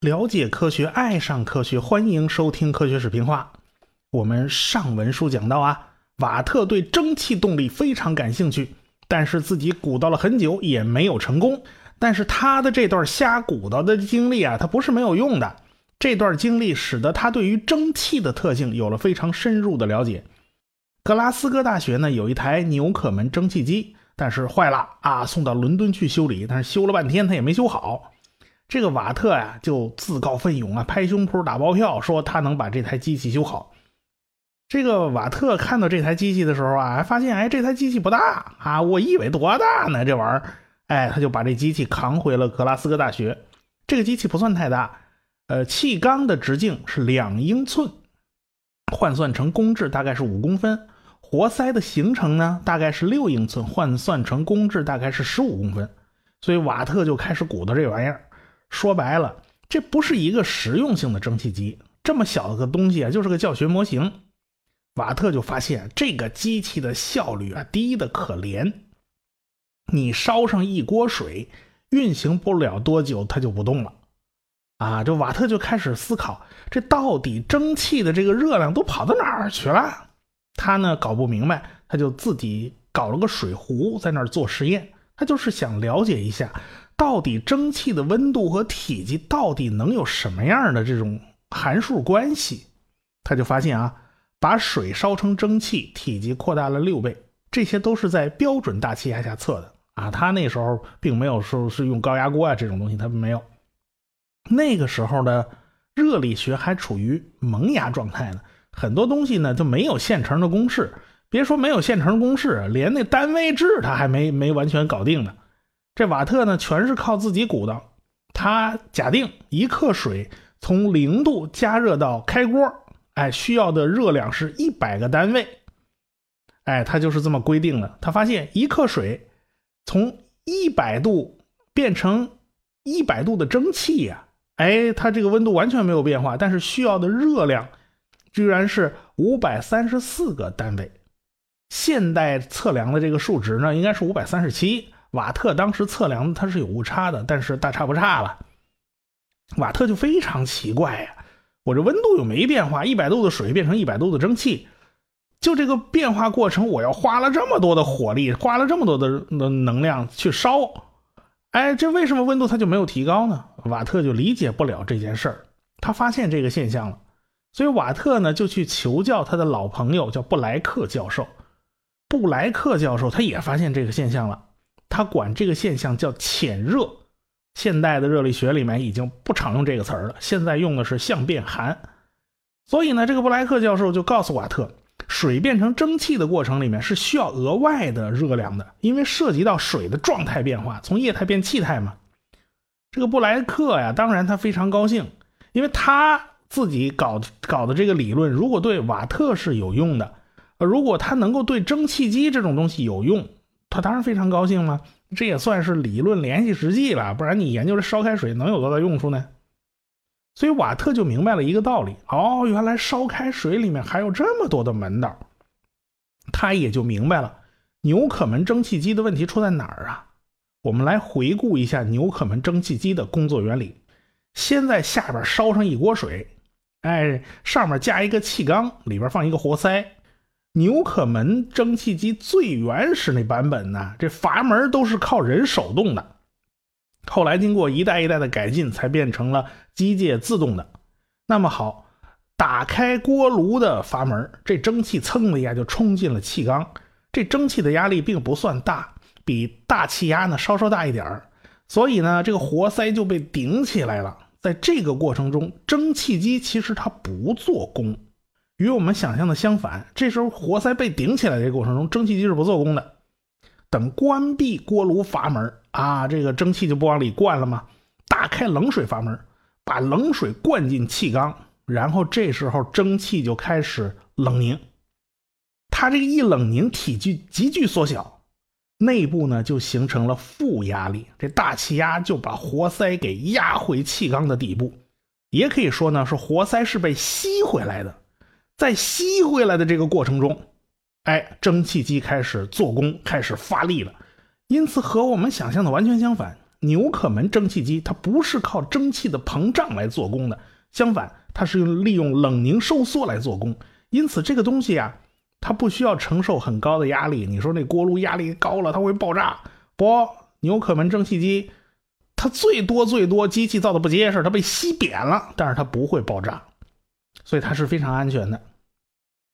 了解科学，爱上科学，欢迎收听《科学视频化》。我们上文书讲到啊，瓦特对蒸汽动力非常感兴趣，但是自己鼓捣了很久也没有成功。但是他的这段瞎鼓捣的经历啊，他不是没有用的。这段经历使得他对于蒸汽的特性有了非常深入的了解。格拉斯哥大学呢有一台纽可门蒸汽机，但是坏了啊，送到伦敦去修理，但是修了半天他也没修好。这个瓦特呀就自告奋勇啊，拍胸脯打包票说他能把这台机器修好。这个瓦特看到这台机器的时候啊，发现哎，这台机器不大啊，我以为多大呢？这玩意儿，哎，他就把这机器扛回了格拉斯哥大学。这个机器不算太大，呃，气缸的直径是两英寸，换算成公制大概是五公分。活塞的行程呢，大概是六英寸，换算成公制大概是十五公分。所以瓦特就开始鼓捣这玩意儿。说白了，这不是一个实用性的蒸汽机，这么小的个东西啊，就是个教学模型。瓦特就发现这个机器的效率啊低的可怜，你烧上一锅水，运行不了多久它就不动了，啊，这瓦特就开始思考，这到底蒸汽的这个热量都跑到哪儿去了？他呢搞不明白，他就自己搞了个水壶在那儿做实验，他就是想了解一下，到底蒸汽的温度和体积到底能有什么样的这种函数关系？他就发现啊。把水烧成蒸汽，体积扩大了六倍，这些都是在标准大气压下测的啊。他那时候并没有说是用高压锅啊这种东西，他没有。那个时候的热力学还处于萌芽状态呢，很多东西呢就没有现成的公式。别说没有现成公式，连那单位制他还没没完全搞定呢。这瓦特呢，全是靠自己鼓捣。他假定一克水从零度加热到开锅。哎，需要的热量是一百个单位。哎，他就是这么规定的。他发现一克水从一百度变成一百度的蒸汽呀，哎，它这个温度完全没有变化，但是需要的热量居然是五百三十四个单位。现代测量的这个数值呢，应该是五百三十七。瓦特当时测量它是有误差的，但是大差不差了。瓦特就非常奇怪呀。我这温度又没变化，一百度的水变成一百度的蒸汽，就这个变化过程，我要花了这么多的火力，花了这么多的能量去烧，哎，这为什么温度它就没有提高呢？瓦特就理解不了这件事儿，他发现这个现象了，所以瓦特呢就去求教他的老朋友，叫布莱克教授。布莱克教授他也发现这个现象了，他管这个现象叫潜热。现代的热力学里面已经不常用这个词儿了，现在用的是相变寒。所以呢，这个布莱克教授就告诉瓦特，水变成蒸汽的过程里面是需要额外的热量的，因为涉及到水的状态变化，从液态变气态嘛。这个布莱克呀，当然他非常高兴，因为他自己搞搞的这个理论，如果对瓦特是有用的，如果他能够对蒸汽机这种东西有用，他当然非常高兴了。这也算是理论联系实际了，不然你研究这烧开水能有多大用处呢？所以瓦特就明白了一个道理：哦，原来烧开水里面还有这么多的门道。他也就明白了纽可门蒸汽机的问题出在哪儿啊？我们来回顾一下纽可门蒸汽机的工作原理：先在下边烧上一锅水，哎，上面加一个气缸，里边放一个活塞。纽可门蒸汽机最原始那版本呢，这阀门都是靠人手动的。后来经过一代一代的改进，才变成了机械自动的。那么好，打开锅炉的阀门，这蒸汽蹭的一下就冲进了气缸。这蒸汽的压力并不算大，比大气压呢稍稍大一点所以呢，这个活塞就被顶起来了。在这个过程中，蒸汽机其实它不做功。与我们想象的相反，这时候活塞被顶起来的过程中，蒸汽机是不做功的。等关闭锅炉阀门啊，这个蒸汽就不往里灌了吗？打开冷水阀门，把冷水灌进气缸，然后这时候蒸汽就开始冷凝。它这个一冷凝，体积急剧缩小，内部呢就形成了负压力，这大气压就把活塞给压回气缸的底部。也可以说呢，是活塞是被吸回来的。在吸回来的这个过程中，哎，蒸汽机开始做功，开始发力了。因此和我们想象的完全相反，纽可门蒸汽机它不是靠蒸汽的膨胀来做功的，相反，它是用利用冷凝收缩来做功。因此，这个东西啊，它不需要承受很高的压力。你说那锅炉压力高了，它会爆炸？不，纽可门蒸汽机，它最多最多机器造的不结实，它被吸扁了，但是它不会爆炸，所以它是非常安全的。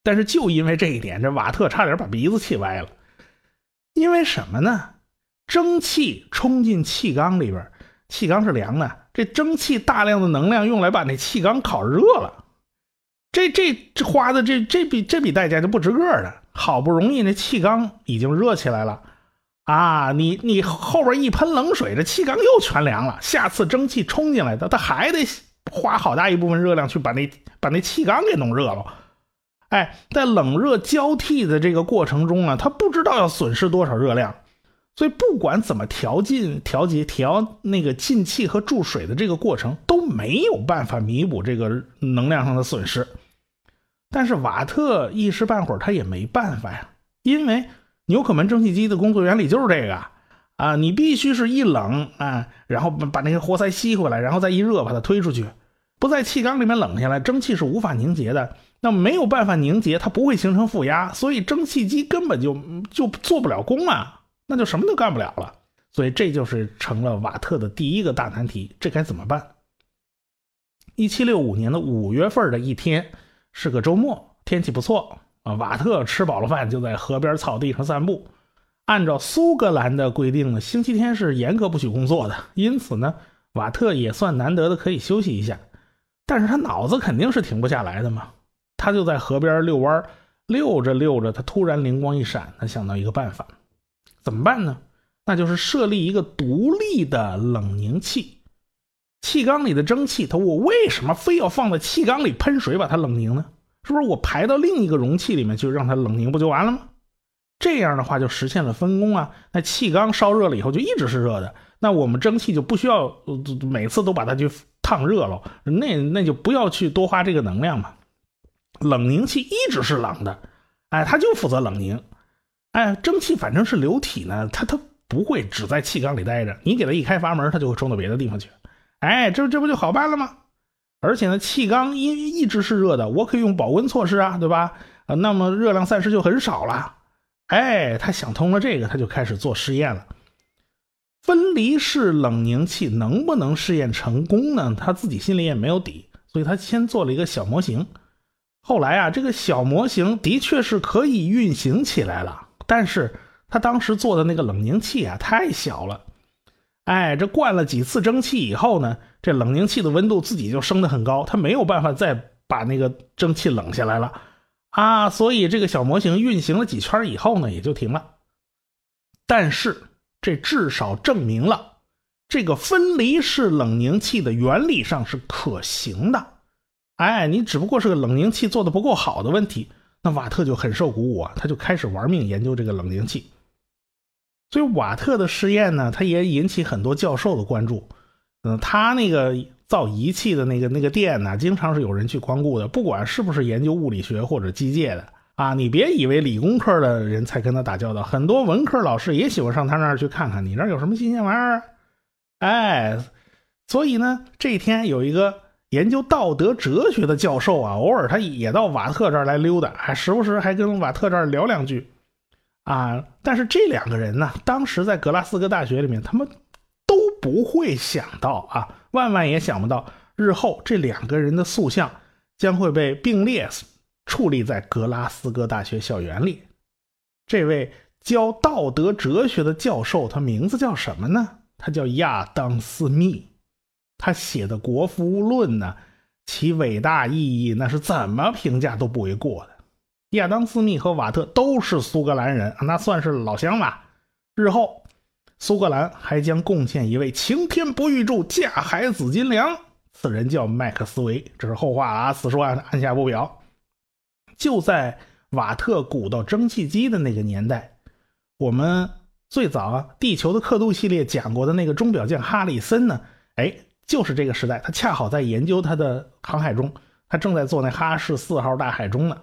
但是就因为这一点，这瓦特差点把鼻子气歪了。因为什么呢？蒸汽冲进气缸里边，气缸是凉的，这蒸汽大量的能量用来把那气缸烤热了。这这这花的这这笔这笔代价就不值个的。好不容易那气缸已经热起来了，啊，你你后边一喷冷水，这气缸又全凉了。下次蒸汽冲进来，它它还得花好大一部分热量去把那把那气缸给弄热了。哎，在冷热交替的这个过程中啊，他不知道要损失多少热量，所以不管怎么调进、调节、调那个进气和注水的这个过程，没有办法弥补这个能量上的损失。但是瓦特一时半会儿他也没办法呀，因为纽可门蒸汽机的工作原理就是这个啊，你必须是一冷啊，然后把那些活塞吸回来，然后再一热把它推出去，不在气缸里面冷下来，蒸汽是无法凝结的。那没有办法凝结，它不会形成负压，所以蒸汽机根本就就做不了功啊，那就什么都干不了了。所以这就是成了瓦特的第一个大难题，这该怎么办？一七六五年的五月份的一天是个周末，天气不错啊。瓦特吃饱了饭就在河边草地上散步。按照苏格兰的规定呢，星期天是严格不许工作的，因此呢，瓦特也算难得的可以休息一下。但是他脑子肯定是停不下来的嘛。他就在河边遛弯遛着遛着，他突然灵光一闪，他想到一个办法，怎么办呢？那就是设立一个独立的冷凝器。气缸里的蒸汽，它我为什么非要放在气缸里喷水把它冷凝呢？是不是我排到另一个容器里面去让它冷凝不就完了吗？这样的话就实现了分工啊。那气缸烧热了以后就一直是热的，那我们蒸汽就不需要每次都把它去烫热了，那那就不要去多花这个能量嘛。冷凝器一直是冷的，哎，它就负责冷凝，哎，蒸汽反正是流体呢，它它不会只在气缸里待着，你给它一开阀门，它就会冲到别的地方去，哎，这这不就好办了吗？而且呢，气缸一一直是热的，我可以用保温措施啊，对吧？啊，那么热量散失就很少了，哎，他想通了这个，他就开始做试验了。分离式冷凝器能不能试验成功呢？他自己心里也没有底，所以他先做了一个小模型。后来啊，这个小模型的确是可以运行起来了，但是他当时做的那个冷凝器啊太小了，哎，这灌了几次蒸汽以后呢，这冷凝器的温度自己就升得很高，它没有办法再把那个蒸汽冷下来了啊，所以这个小模型运行了几圈以后呢，也就停了。但是这至少证明了这个分离式冷凝器的原理上是可行的。哎，你只不过是个冷凝器做的不够好的问题，那瓦特就很受鼓舞啊，他就开始玩命研究这个冷凝器。所以瓦特的试验呢，他也引起很多教授的关注。嗯，他那个造仪器的那个那个店呢，经常是有人去光顾的，不管是不是研究物理学或者机械的啊。你别以为理工科的人才跟他打交道，很多文科老师也喜欢上他那儿去看看，你那儿有什么新鲜玩意儿。哎，所以呢，这天有一个。研究道德哲学的教授啊，偶尔他也到瓦特这儿来溜达，还时不时还跟瓦特这儿聊两句，啊！但是这两个人呢，当时在格拉斯哥大学里面，他们都不会想到啊，万万也想不到，日后这两个人的塑像将会被并列矗立在格拉斯哥大学校园里。这位教道德哲学的教授，他名字叫什么呢？他叫亚当·斯密。他写的《国夫论》呢，其伟大意义那是怎么评价都不为过的。亚当·斯密和瓦特都是苏格兰人，那算是老乡吧。日后，苏格兰还将贡献一位晴天不遇柱、架海紫金梁，此人叫麦克斯韦。这是后话啊，此处按按下不表。就在瓦特鼓捣蒸汽机的那个年代，我们最早啊，《地球的刻度》系列讲过的那个钟表匠哈里森呢，哎。就是这个时代，他恰好在研究他的航海钟，他正在做那哈氏四号大海钟呢。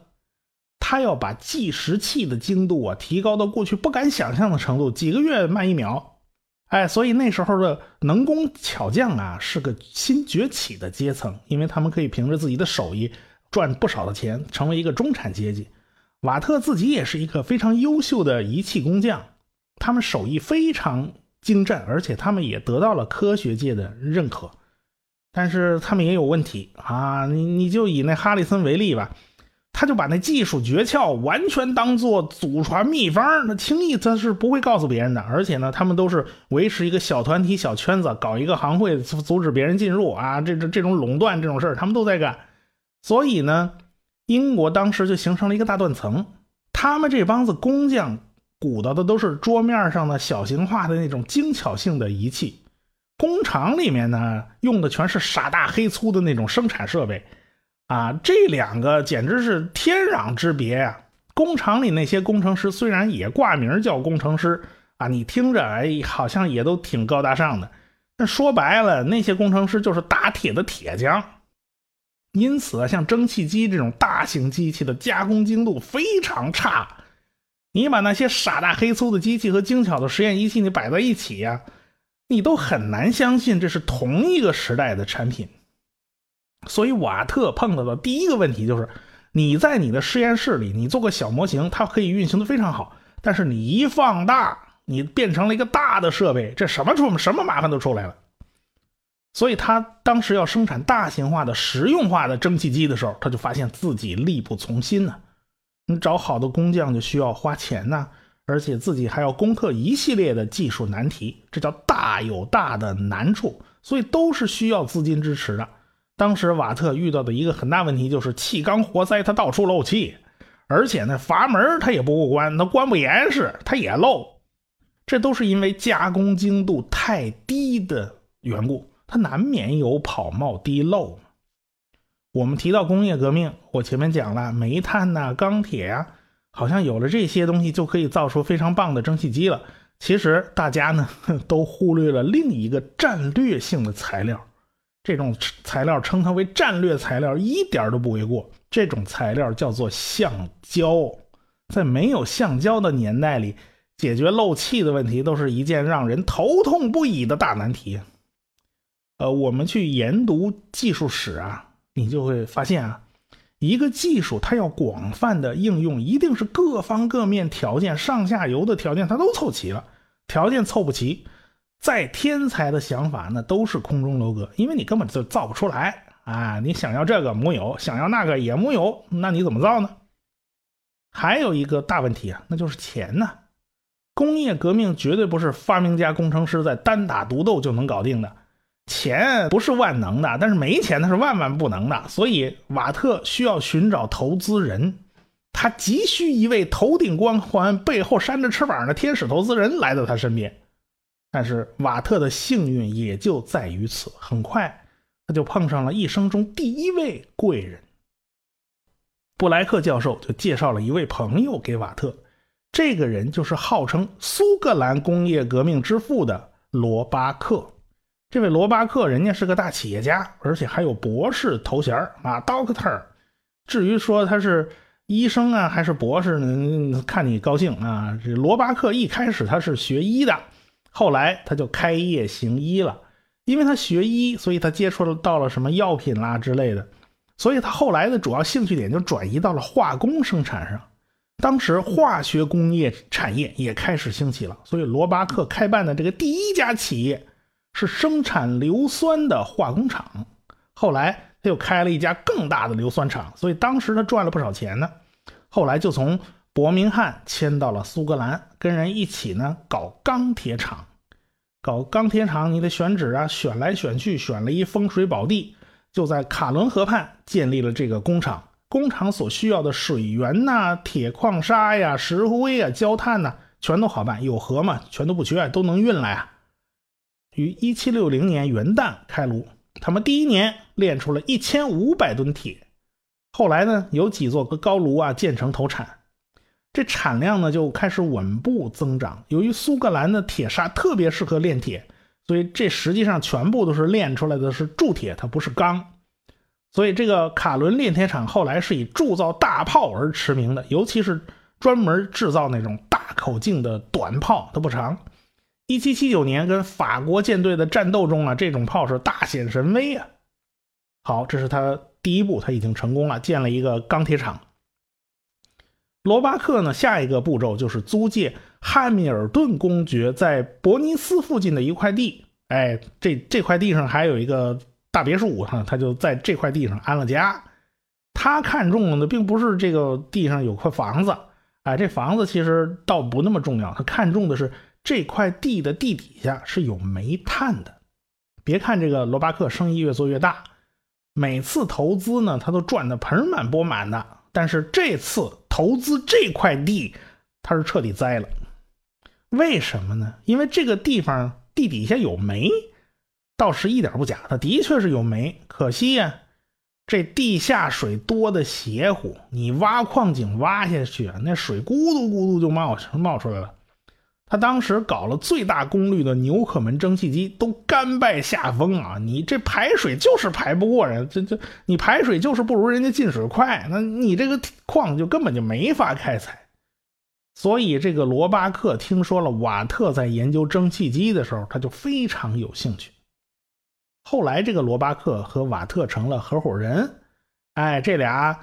他要把计时器的精度啊提高到过去不敢想象的程度，几个月慢一秒。哎，所以那时候的能工巧匠啊是个新崛起的阶层，因为他们可以凭着自己的手艺赚不少的钱，成为一个中产阶级。瓦特自己也是一个非常优秀的仪器工匠，他们手艺非常精湛，而且他们也得到了科学界的认可。但是他们也有问题啊！你你就以那哈里森为例吧，他就把那技术诀窍完全当做祖传秘方，那轻易他是不会告诉别人的。而且呢，他们都是维持一个小团体、小圈子，搞一个行会，阻止别人进入啊！这这这种垄断这种事儿，他们都在干。所以呢，英国当时就形成了一个大断层，他们这帮子工匠鼓捣的都是桌面上的小型化的那种精巧性的仪器。工厂里面呢，用的全是傻大黑粗的那种生产设备，啊，这两个简直是天壤之别呀！工厂里那些工程师虽然也挂名叫工程师啊，你听着哎，好像也都挺高大上的，但说白了，那些工程师就是打铁的铁匠。因此啊，像蒸汽机这种大型机器的加工精度非常差，你把那些傻大黑粗的机器和精巧的实验仪器你摆在一起呀。你都很难相信这是同一个时代的产品，所以瓦特碰到的第一个问题就是：你在你的实验室里，你做个小模型，它可以运行的非常好，但是你一放大，你变成了一个大的设备，这什么出什么麻烦都出来了。所以他当时要生产大型化的、实用化的蒸汽机的时候，他就发现自己力不从心呢。你找好的工匠就需要花钱呐。而且自己还要攻克一系列的技术难题，这叫大有大的难处，所以都是需要资金支持的。当时瓦特遇到的一个很大问题就是气缸活塞它到处漏气，而且呢阀门它也不过关，它关不严实，它也漏。这都是因为加工精度太低的缘故，它难免有跑冒滴漏。我们提到工业革命，我前面讲了煤炭呐、钢铁呀。好像有了这些东西就可以造出非常棒的蒸汽机了。其实大家呢 都忽略了另一个战略性的材料，这种材料称它为战略材料一点都不为过。这种材料叫做橡胶，在没有橡胶的年代里，解决漏气的问题都是一件让人头痛不已的大难题。呃，我们去研读技术史啊，你就会发现啊。一个技术，它要广泛的应用，一定是各方各面条件、上下游的条件，它都凑齐了。条件凑不齐，再天才的想法，那都是空中楼阁，因为你根本就造不出来啊！你想要这个木有，想要那个也木有，那你怎么造呢？还有一个大问题啊，那就是钱呢。工业革命绝对不是发明家工程师在单打独斗就能搞定的。钱不是万能的，但是没钱那是万万不能的。所以瓦特需要寻找投资人，他急需一位头顶光环、背后扇着翅膀的天使投资人来到他身边。但是瓦特的幸运也就在于此，很快他就碰上了一生中第一位贵人。布莱克教授就介绍了一位朋友给瓦特，这个人就是号称苏格兰工业革命之父的罗巴克。这位罗巴克，人家是个大企业家，而且还有博士头衔啊，Doctor。至于说他是医生啊，还是博士呢？看你高兴啊。这罗巴克一开始他是学医的，后来他就开业行医了。因为他学医，所以他接触了到了什么药品啦之类的，所以他后来的主要兴趣点就转移到了化工生产上。当时化学工业产业也开始兴起了，所以罗巴克开办的这个第一家企业。是生产硫酸的化工厂，后来他又开了一家更大的硫酸厂，所以当时他赚了不少钱呢。后来就从伯明翰迁到了苏格兰，跟人一起呢搞钢铁厂。搞钢铁厂你得选址啊，选来选去选了一风水宝地，就在卡伦河畔建立了这个工厂。工厂所需要的水源呐、铁矿砂呀、石灰啊、焦炭呐，全都好办，有河嘛，全都不缺，都能运来啊。于一七六零年元旦开炉，他们第一年炼出了一千五百吨铁。后来呢，有几座高炉啊建成投产，这产量呢就开始稳步增长。由于苏格兰的铁砂特别适合炼铁，所以这实际上全部都是炼出来的是铸铁，它不是钢。所以这个卡伦炼铁厂后来是以铸造大炮而驰名的，尤其是专门制造那种大口径的短炮，它不长。一七七九年跟法国舰队的战斗中啊，这种炮是大显神威啊。好，这是他第一步，他已经成功了，建了一个钢铁厂。罗巴克呢，下一个步骤就是租借汉密尔顿公爵在伯尼斯附近的一块地。哎，这这块地上还有一个。大别墅哈，他就在这块地上安了家。他看中的并不是这个地上有块房子，哎，这房子其实倒不那么重要。他看中的是这块地的地底下是有煤炭的。别看这个罗巴克生意越做越大，每次投资呢他都赚得盆满钵满的。但是这次投资这块地，他是彻底栽了。为什么呢？因为这个地方地底下有煤。倒是一点不假，它的确是有煤，可惜呀，这地下水多的邪乎，你挖矿井挖下去，那水咕嘟咕嘟就冒冒出来了。他当时搞了最大功率的纽可门蒸汽机，都甘拜下风啊！你这排水就是排不过人，这这你排水就是不如人家进水快，那你这个矿就根本就没法开采。所以这个罗巴克听说了瓦特在研究蒸汽机的时候，他就非常有兴趣。后来，这个罗巴克和瓦特成了合伙人，哎，这俩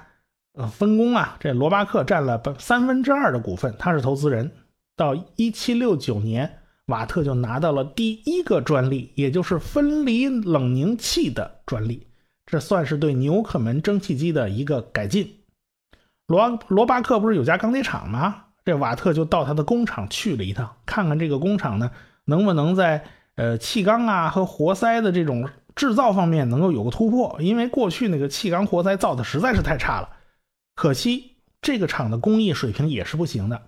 呃分工啊，这罗巴克占了三分之二的股份，他是投资人。到一七六九年，瓦特就拿到了第一个专利，也就是分离冷凝器的专利，这算是对纽可门蒸汽机的一个改进。罗罗巴克不是有家钢铁厂吗？这瓦特就到他的工厂去了一趟，看看这个工厂呢能不能在。呃，气缸啊和活塞的这种制造方面能够有个突破，因为过去那个气缸活塞造的实在是太差了。可惜这个厂的工艺水平也是不行的，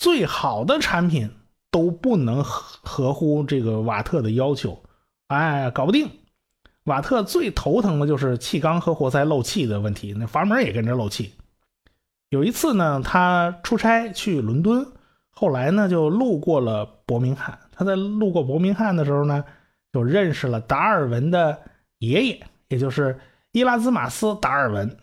最好的产品都不能合合乎这个瓦特的要求，哎，搞不定。瓦特最头疼的就是气缸和活塞漏气的问题，那阀门也跟着漏气。有一次呢，他出差去伦敦，后来呢就路过了伯明翰。他在路过伯明翰的时候呢，就认识了达尔文的爷爷，也就是伊拉兹马斯·达尔文。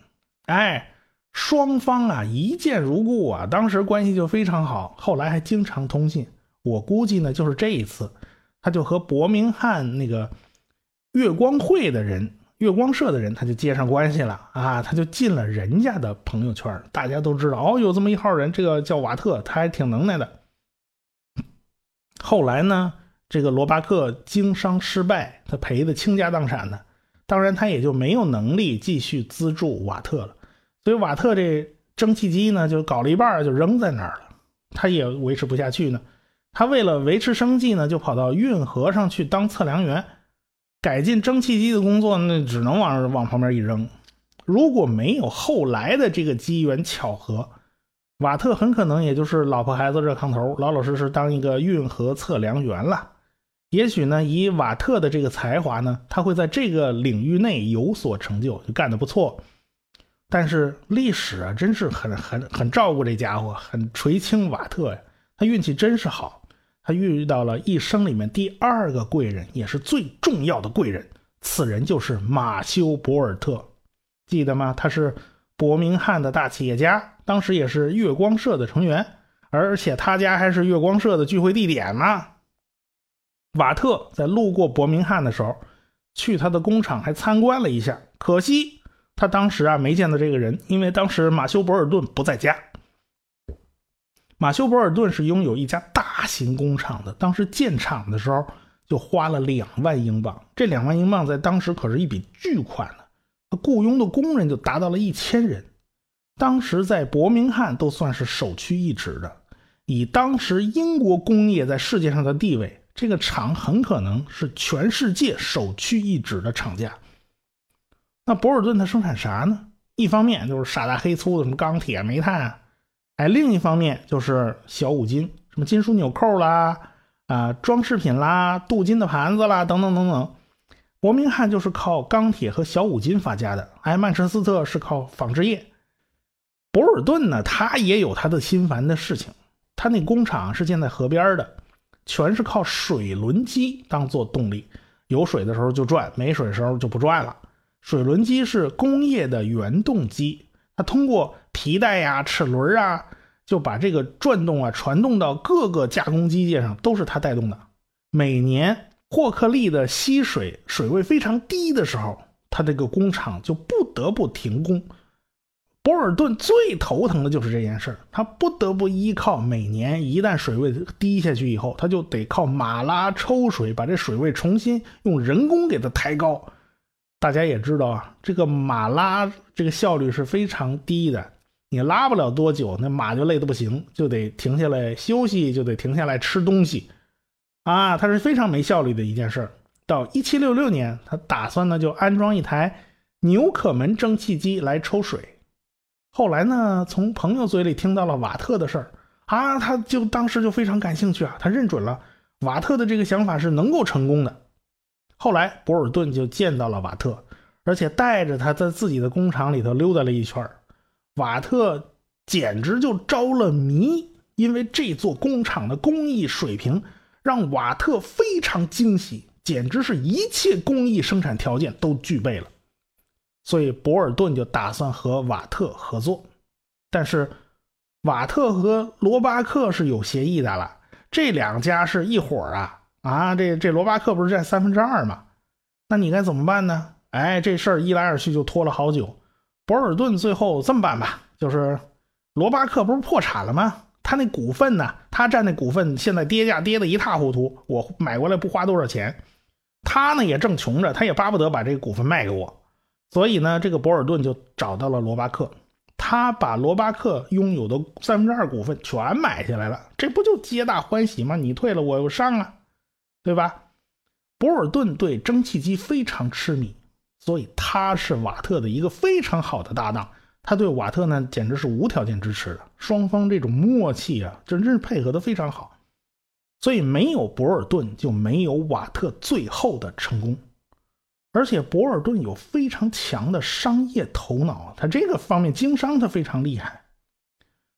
哎，双方啊一见如故啊，当时关系就非常好，后来还经常通信。我估计呢，就是这一次，他就和伯明翰那个月光会的人、月光社的人，他就接上关系了啊，他就进了人家的朋友圈。大家都知道，哦，有这么一号人，这个叫瓦特，他还挺能耐的。后来呢，这个罗巴克经商失败，他赔的倾家荡产的，当然他也就没有能力继续资助瓦特了。所以瓦特这蒸汽机呢，就搞了一半就扔在那儿了，他也维持不下去呢。他为了维持生计呢，就跑到运河上去当测量员，改进蒸汽机的工作，那只能往往旁边一扔。如果没有后来的这个机缘巧合。瓦特很可能也就是老婆孩子热炕头，老老实实当一个运河测量员了。也许呢，以瓦特的这个才华呢，他会在这个领域内有所成就，就干得不错。但是历史啊，真是很很很照顾这家伙，很垂青瓦特呀。他运气真是好，他遇到了一生里面第二个贵人，也是最重要的贵人。此人就是马修博尔特，记得吗？他是伯明翰的大企业家。当时也是月光社的成员，而且他家还是月光社的聚会地点呢。瓦特在路过伯明翰的时候，去他的工厂还参观了一下。可惜他当时啊没见到这个人，因为当时马修·博尔顿不在家。马修·博尔顿是拥有一家大型工厂的，当时建厂的时候就花了两万英镑，这两万英镑在当时可是一笔巨款呢。他雇佣的工人就达到了一千人。当时在伯明翰都算是首屈一指的，以当时英国工业在世界上的地位，这个厂很可能是全世界首屈一指的厂家。那博尔顿他生产啥呢？一方面就是傻大黑粗的什么钢铁、煤炭，哎，另一方面就是小五金，什么金属纽扣啦，啊，装饰品啦，镀金的盘子啦，等等等等。伯明翰就是靠钢铁和小五金发家的，哎，曼彻斯特是靠纺织业。博尔顿呢，他也有他的心烦的事情。他那工厂是建在河边的，全是靠水轮机当做动力，有水的时候就转，没水的时候就不转了。水轮机是工业的原动机，它通过皮带呀、齿轮啊，就把这个转动啊传动到各个加工机械上，都是它带动的。每年霍克利的溪水水位非常低的时候，他这个工厂就不得不停工。博尔顿最头疼的就是这件事他不得不依靠每年一旦水位低下去以后，他就得靠马拉抽水，把这水位重新用人工给它抬高。大家也知道啊，这个马拉这个效率是非常低的，你拉不了多久，那马就累得不行，就得停下来休息，就得停下来吃东西，啊，它是非常没效率的一件事儿到一七六六年，他打算呢就安装一台纽可门蒸汽机来抽水。后来呢，从朋友嘴里听到了瓦特的事儿啊，他就当时就非常感兴趣啊，他认准了瓦特的这个想法是能够成功的。后来博尔顿就见到了瓦特，而且带着他在自己的工厂里头溜达了一圈瓦特简直就着了迷，因为这座工厂的工艺水平让瓦特非常惊喜，简直是一切工艺生产条件都具备了。所以博尔顿就打算和瓦特合作，但是瓦特和罗巴克是有协议的了，这两家是一伙啊啊！这这罗巴克不是占三分之二吗？那你该怎么办呢？哎，这事儿一来二去就拖了好久。博尔顿最后这么办吧，就是罗巴克不是破产了吗？他那股份呢？他占那股份现在跌价跌得一塌糊涂，我买过来不花多少钱。他呢也正穷着，他也巴不得把这个股份卖给我。所以呢，这个博尔顿就找到了罗巴克，他把罗巴克拥有的三分之二股份全买下来了，这不就皆大欢喜吗？你退了，我又上啊，对吧？博尔顿对蒸汽机非常痴迷，所以他是瓦特的一个非常好的搭档，他对瓦特呢简直是无条件支持的，双方这种默契啊，真是配合的非常好，所以没有博尔顿就没有瓦特最后的成功。而且博尔顿有非常强的商业头脑，他这个方面经商他非常厉害。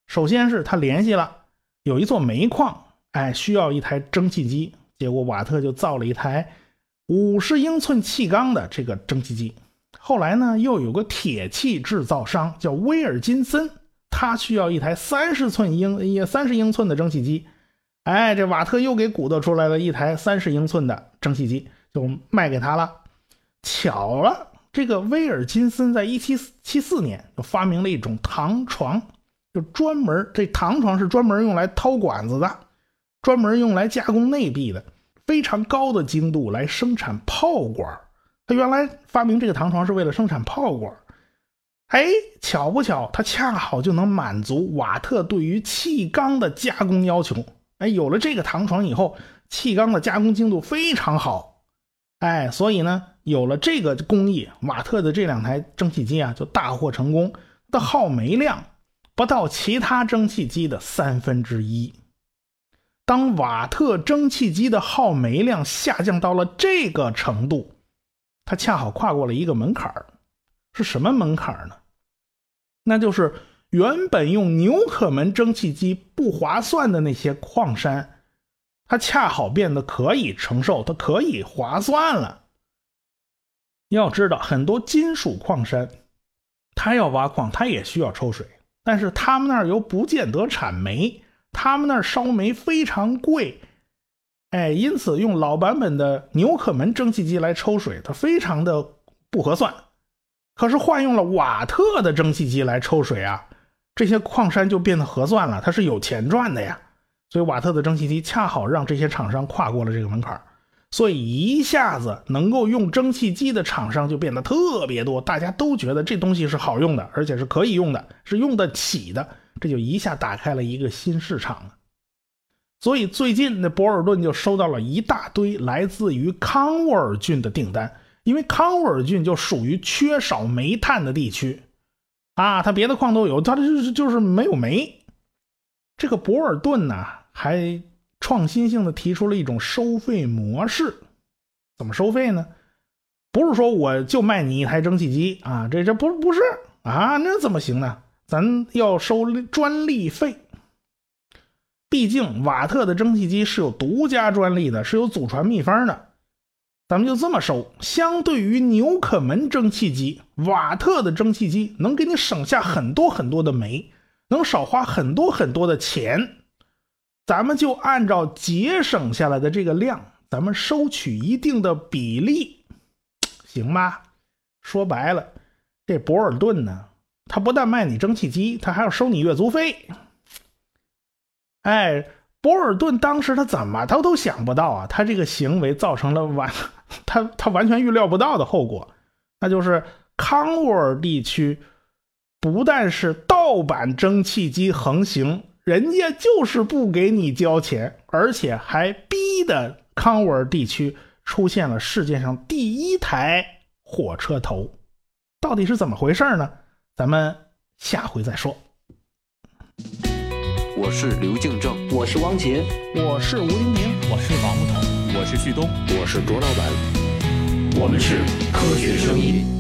首先是他联系了有一座煤矿，哎，需要一台蒸汽机，结果瓦特就造了一台五十英寸气缸的这个蒸汽机。后来呢，又有个铁器制造商叫威尔金森，他需要一台三十寸英也三十英寸的蒸汽机，哎，这瓦特又给鼓捣出来了一台三十英寸的蒸汽机，就卖给他了。巧了，这个威尔金森在一七七四年就发明了一种糖床，就专门这糖床是专门用来掏管子的，专门用来加工内壁的，非常高的精度来生产炮管。他原来发明这个糖床是为了生产炮管，哎，巧不巧，他恰好就能满足瓦特对于气缸的加工要求。哎，有了这个糖床以后，气缸的加工精度非常好，哎，所以呢。有了这个工艺，瓦特的这两台蒸汽机啊就大获成功，的耗煤量不到其他蒸汽机的三分之一。当瓦特蒸汽机的耗煤量下降到了这个程度，它恰好跨过了一个门槛是什么门槛呢？那就是原本用纽可门蒸汽机不划算的那些矿山，它恰好变得可以承受，它可以划算了。要知道，很多金属矿山，它要挖矿，它也需要抽水，但是他们那儿又不见得产煤，他们那儿烧煤非常贵，哎，因此用老版本的纽可门蒸汽机来抽水，它非常的不合算。可是换用了瓦特的蒸汽机来抽水啊，这些矿山就变得合算了，它是有钱赚的呀。所以瓦特的蒸汽机恰好让这些厂商跨过了这个门槛。所以一下子能够用蒸汽机的厂商就变得特别多，大家都觉得这东西是好用的，而且是可以用的，是用得起的，这就一下打开了一个新市场了。所以最近那博尔顿就收到了一大堆来自于康沃尔郡的订单，因为康沃尔郡就属于缺少煤炭的地区啊，他别的矿都有，他就是就是没有煤。这个博尔顿呢还。创新性的提出了一种收费模式，怎么收费呢？不是说我就卖你一台蒸汽机啊，这这不不是啊，那怎么行呢？咱要收专利费。毕竟瓦特的蒸汽机是有独家专利的，是有祖传秘方的。咱们就这么收。相对于纽可门蒸汽机，瓦特的蒸汽机能给你省下很多很多的煤，能少花很多很多的钱。咱们就按照节省下来的这个量，咱们收取一定的比例，行吗？说白了，这博尔顿呢，他不但卖你蒸汽机，他还要收你月租费。哎，博尔顿当时他怎么他都想不到啊，他这个行为造成了完他他完全预料不到的后果，那就是康沃尔地区不但是盗版蒸汽机横行。人家就是不给你交钱，而且还逼的康沃尔地区出现了世界上第一台火车头，到底是怎么回事呢？咱们下回再说。我是刘敬正，我是汪杰，我是吴英明，我是王木头，我是旭东，我是卓老板，我们是科学声音。